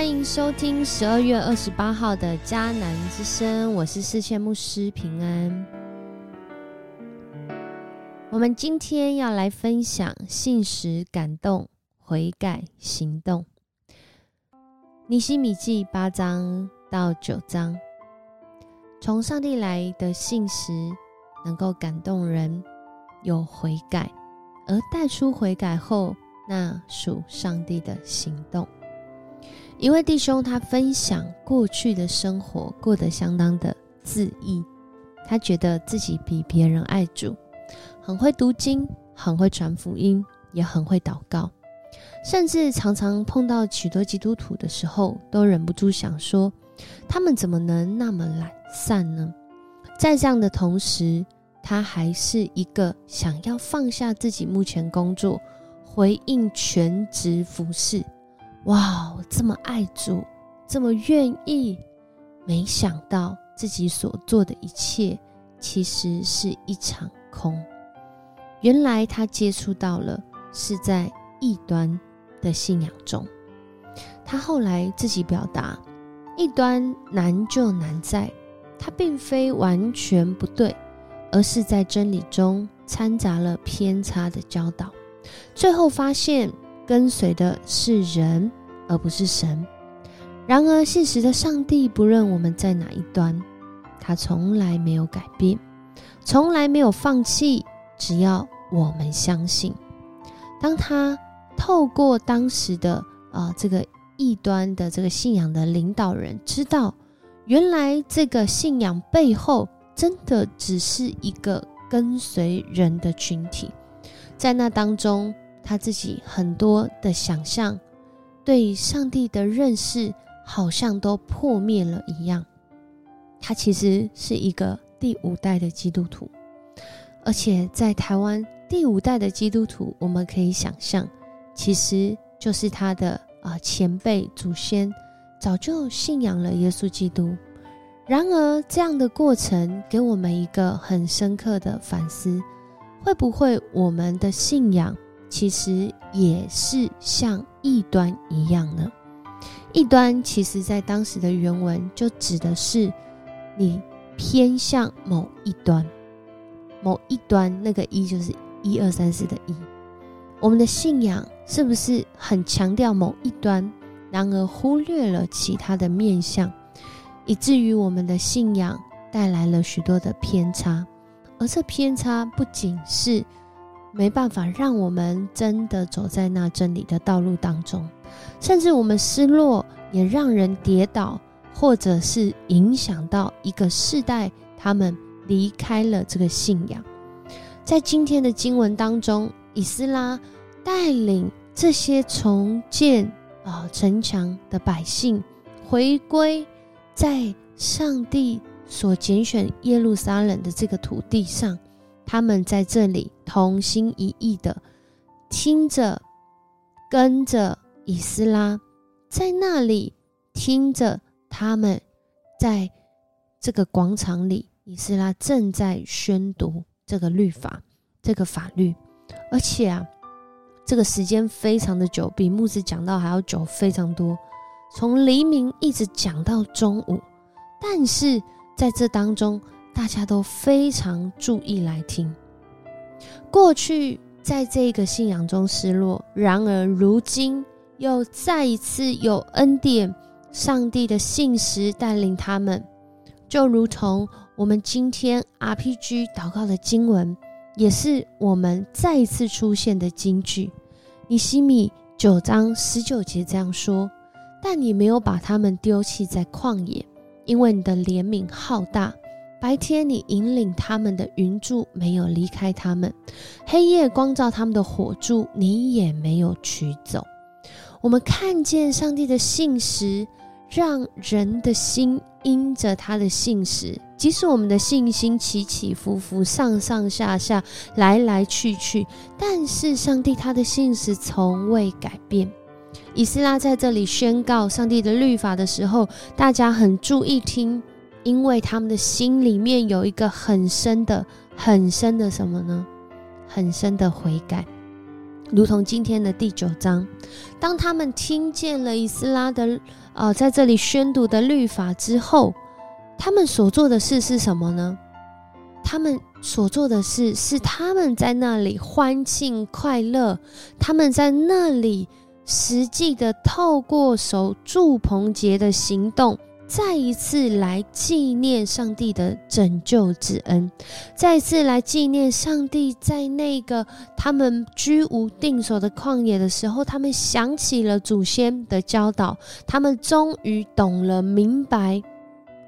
欢迎收听十二月二十八号的迦南之声，我是世界牧师平安。我们今天要来分享信实感动悔改行动。尼西米记八章到九章，从上帝来的信实能够感动人，有悔改，而带出悔改后那属上帝的行动。一位弟兄，他分享过去的生活过得相当的自意，他觉得自己比别人爱主，很会读经，很会传福音，也很会祷告，甚至常常碰到许多基督徒的时候，都忍不住想说：他们怎么能那么懒散呢？在这样的同时，他还是一个想要放下自己目前工作，回应全职服饰。哇，这么爱主，这么愿意，没想到自己所做的一切其实是一场空。原来他接触到了是在异端的信仰中。他后来自己表达，异端难就难在，他并非完全不对，而是在真理中掺杂了偏差的教导。最后发现。跟随的是人，而不是神。然而，现实的上帝不论我们在哪一端，他从来没有改变，从来没有放弃。只要我们相信，当他透过当时的啊这个异端的这个信仰的领导人，知道原来这个信仰背后真的只是一个跟随人的群体，在那当中。他自己很多的想象，对上帝的认识好像都破灭了一样。他其实是一个第五代的基督徒，而且在台湾第五代的基督徒，我们可以想象，其实就是他的啊前辈祖先早就信仰了耶稣基督。然而，这样的过程给我们一个很深刻的反思：会不会我们的信仰？其实也是像异端一样呢。异端其实在当时的原文就指的是你偏向某一端，某一端那个一就是一二三四的一。我们的信仰是不是很强调某一端，然而忽略了其他的面相，以至于我们的信仰带来了许多的偏差，而这偏差不仅是。没办法让我们真的走在那真理的道路当中，甚至我们失落，也让人跌倒，或者是影响到一个世代，他们离开了这个信仰。在今天的经文当中，以斯拉带领这些重建啊城墙的百姓回归，在上帝所拣选耶路撒冷的这个土地上。他们在这里同心一意的听着，跟着以斯拉，在那里听着他们在这个广场里，以斯拉正在宣读这个律法，这个法律，而且啊，这个时间非常的久，比牧师讲到还要久非常多，从黎明一直讲到中午，但是在这当中。大家都非常注意来听。过去在这个信仰中失落，然而如今又再一次有恩典，上帝的信实带领他们，就如同我们今天 RPG 祷告的经文，也是我们再一次出现的金句。尼西米九章十九节这样说：“但你没有把他们丢弃在旷野，因为你的怜悯浩大。”白天你引领他们的云柱没有离开他们，黑夜光照他们的火柱你也没有取走。我们看见上帝的信实，让人的心因着他的信实，即使我们的信心起起伏伏、上上下下、来来去去，但是上帝他的信实从未改变。以斯拉在这里宣告上帝的律法的时候，大家很注意听。因为他们的心里面有一个很深的、很深的什么呢？很深的悔改，如同今天的第九章，当他们听见了以斯拉的呃，在这里宣读的律法之后，他们所做的事是什么呢？他们所做的事是他们在那里欢庆快乐，他们在那里实际的透过守祝棚节的行动。再一次来纪念上帝的拯救之恩，再一次来纪念上帝在那个他们居无定所的旷野的时候，他们想起了祖先的教导，他们终于懂了明白，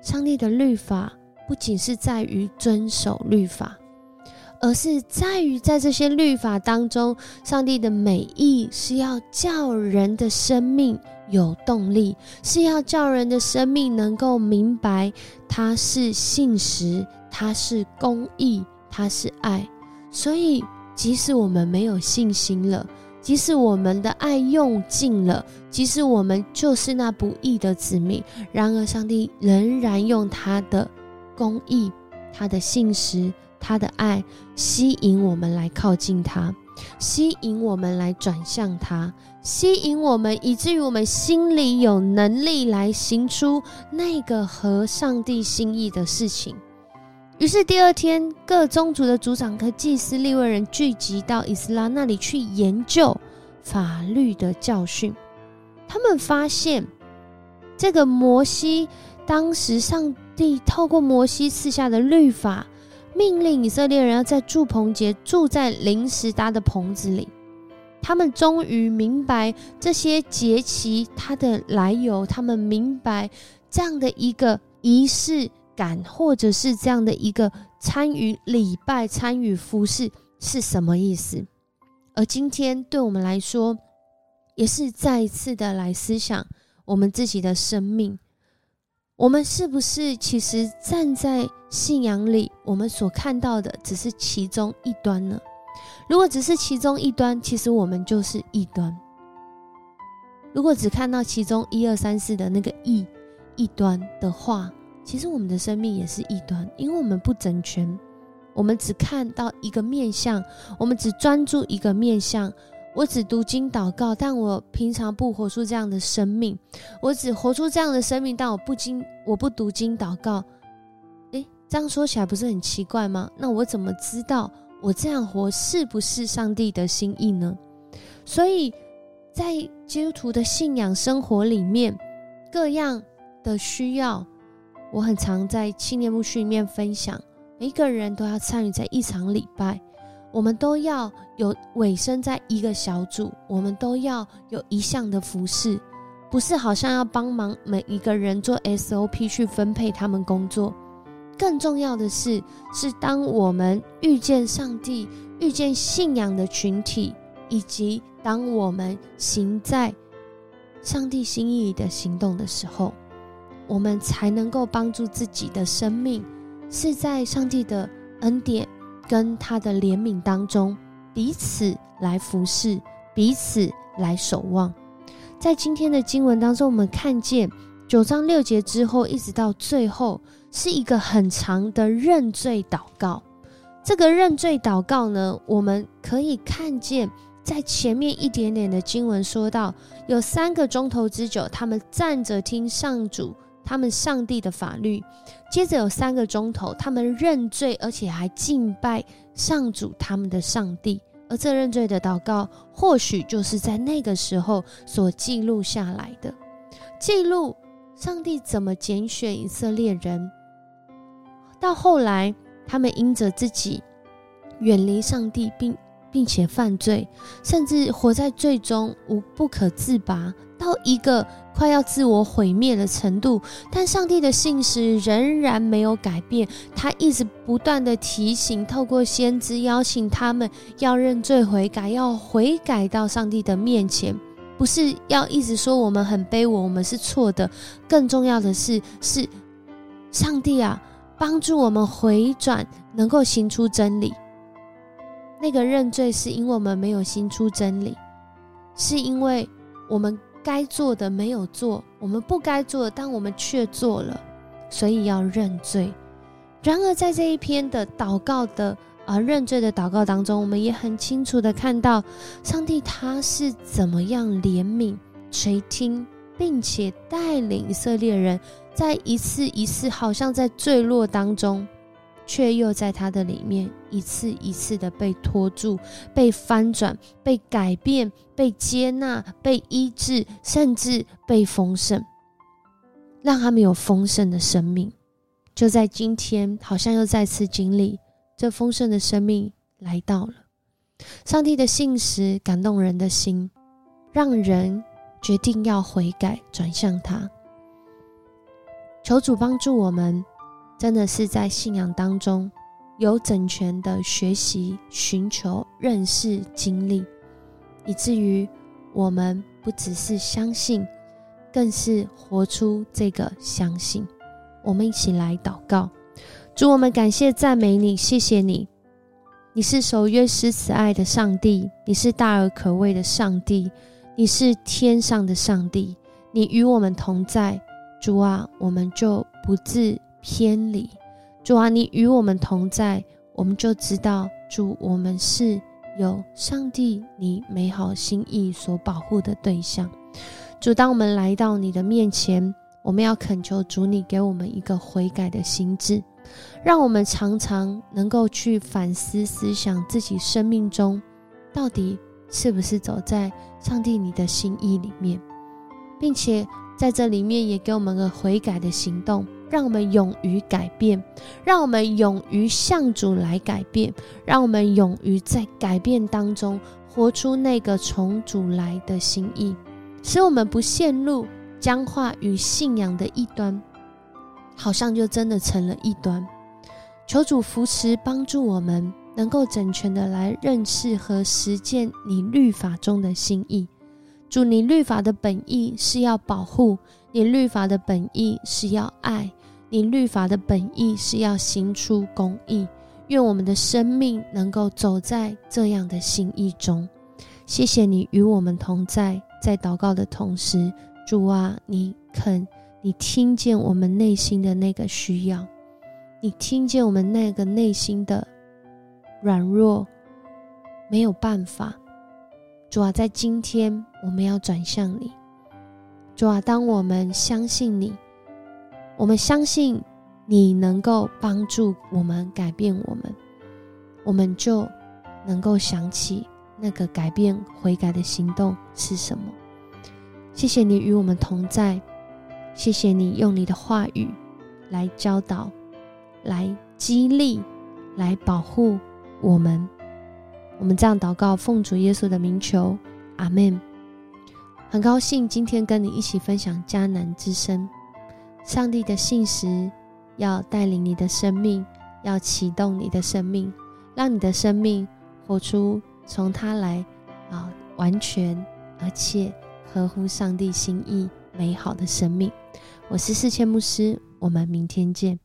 上帝的律法不仅是在于遵守律法。而是在于，在这些律法当中，上帝的美意是要叫人的生命有动力，是要叫人的生命能够明白，他是信实，他是公义，他是爱。所以，即使我们没有信心了，即使我们的爱用尽了，即使我们就是那不义的子民，然而上帝仍然用他的公义，他的信实。他的爱吸引我们来靠近他，吸引我们来转向他，吸引我们，以至于我们心里有能力来行出那个合上帝心意的事情。于是第二天，各宗族的族长和祭司、利未人聚集到以斯拉那里去研究法律的教训。他们发现，这个摩西当时上帝透过摩西赐下的律法。命令以色列人要在祝棚节住在临时搭的棚子里。他们终于明白这些节期它的来由，他们明白这样的一个仪式感，或者是这样的一个参与礼拜、参与服饰是什么意思。而今天对我们来说，也是再一次的来思想我们自己的生命。我们是不是其实站在信仰里，我们所看到的只是其中一端呢？如果只是其中一端，其实我们就是异端。如果只看到其中一二三四的那个异异端的话，其实我们的生命也是异端，因为我们不整全，我们只看到一个面相，我们只专注一个面相。我只读经祷告，但我平常不活出这样的生命。我只活出这样的生命，但我不经我不读经祷告。诶，这样说起来不是很奇怪吗？那我怎么知道我这样活是不是上帝的心意呢？所以在基督徒的信仰生活里面，各样的需要，我很常在青年牧区里面分享。每一个人都要参与在一场礼拜。我们都要有委身在一个小组，我们都要有一项的服饰，不是好像要帮忙每一个人做 SOP 去分配他们工作。更重要的是，是当我们遇见上帝、遇见信仰的群体，以及当我们行在上帝心意的行动的时候，我们才能够帮助自己的生命是在上帝的恩典。跟他的怜悯当中，彼此来服侍，彼此来守望。在今天的经文当中，我们看见九章六节之后，一直到最后，是一个很长的认罪祷告。这个认罪祷告呢，我们可以看见，在前面一点点的经文说到，有三个钟头之久，他们站着听上主。他们上帝的法律，接着有三个钟头，他们认罪，而且还敬拜上主他们的上帝。而这认罪的祷告，或许就是在那个时候所记录下来的，记录上帝怎么拣选以色列人。到后来，他们因着自己远离上帝，并并且犯罪，甚至活在罪中无不可自拔，到一个。快要自我毁灭的程度，但上帝的信实仍然没有改变。他一直不断的提醒，透过先知邀请他们要认罪悔改，要悔改到上帝的面前，不是要一直说我们很卑微，我们是错的。更重要的是，是上帝啊，帮助我们回转，能够行出真理。那个认罪是因为我们没有行出真理，是因为我们。该做的没有做，我们不该做的，但我们却做了，所以要认罪。然而，在这一篇的祷告的而认罪的祷告当中，我们也很清楚的看到，上帝他是怎么样怜悯垂听并且带领以色列人在一次一次好像在坠落当中，却又在他的里面一次一次的被拖住、被翻转、被改变、被接纳、被医治，甚至被丰盛，让他们有丰盛的生命。就在今天，好像又再次经历这丰盛的生命来到了。上帝的信实感动人的心，让人决定要悔改，转向他。求主帮助我们，真的是在信仰当中有整全的学习、寻求、认识、经历，以至于我们不只是相信，更是活出这个相信。我们一起来祷告，主，我们感谢赞美你，谢谢你，你是守约施慈爱的上帝，你是大而可畏的上帝，你是天上的上帝，你与我们同在，主啊，我们就不自偏离，主啊，你与我们同在，我们就知道，主，我们是有上帝你美好心意所保护的对象，主，当我们来到你的面前。我们要恳求主，你给我们一个悔改的心智，让我们常常能够去反思、思想自己生命中到底是不是走在上帝你的心意里面，并且在这里面也给我们个悔改的行动，让我们勇于改变，让我们勇于向主来改变，让我们勇于在改变当中活出那个从主来的心意，使我们不陷入。僵化与信仰的一端，好像就真的成了一端。求主扶持帮助我们，能够整全的来认识和实践你律法中的心意。主，你律法的本意是要保护，你律法的本意是要爱，你律法的本意是要行出公义。愿我们的生命能够走在这样的心意中。谢谢你与我们同在，在祷告的同时。主啊，你肯，你听见我们内心的那个需要，你听见我们那个内心的软弱，没有办法。主啊，在今天我们要转向你。主啊，当我们相信你，我们相信你能够帮助我们改变我们，我们就能够想起那个改变悔改的行动是什么。谢谢你与我们同在，谢谢你用你的话语来教导、来激励、来保护我们。我们这样祷告，奉主耶稣的名求，阿门。很高兴今天跟你一起分享迦南之声。上帝的信实要带领你的生命，要启动你的生命，让你的生命活出从他来啊，完全而且。合乎上帝心意美好的生命，我是四千牧师，我们明天见。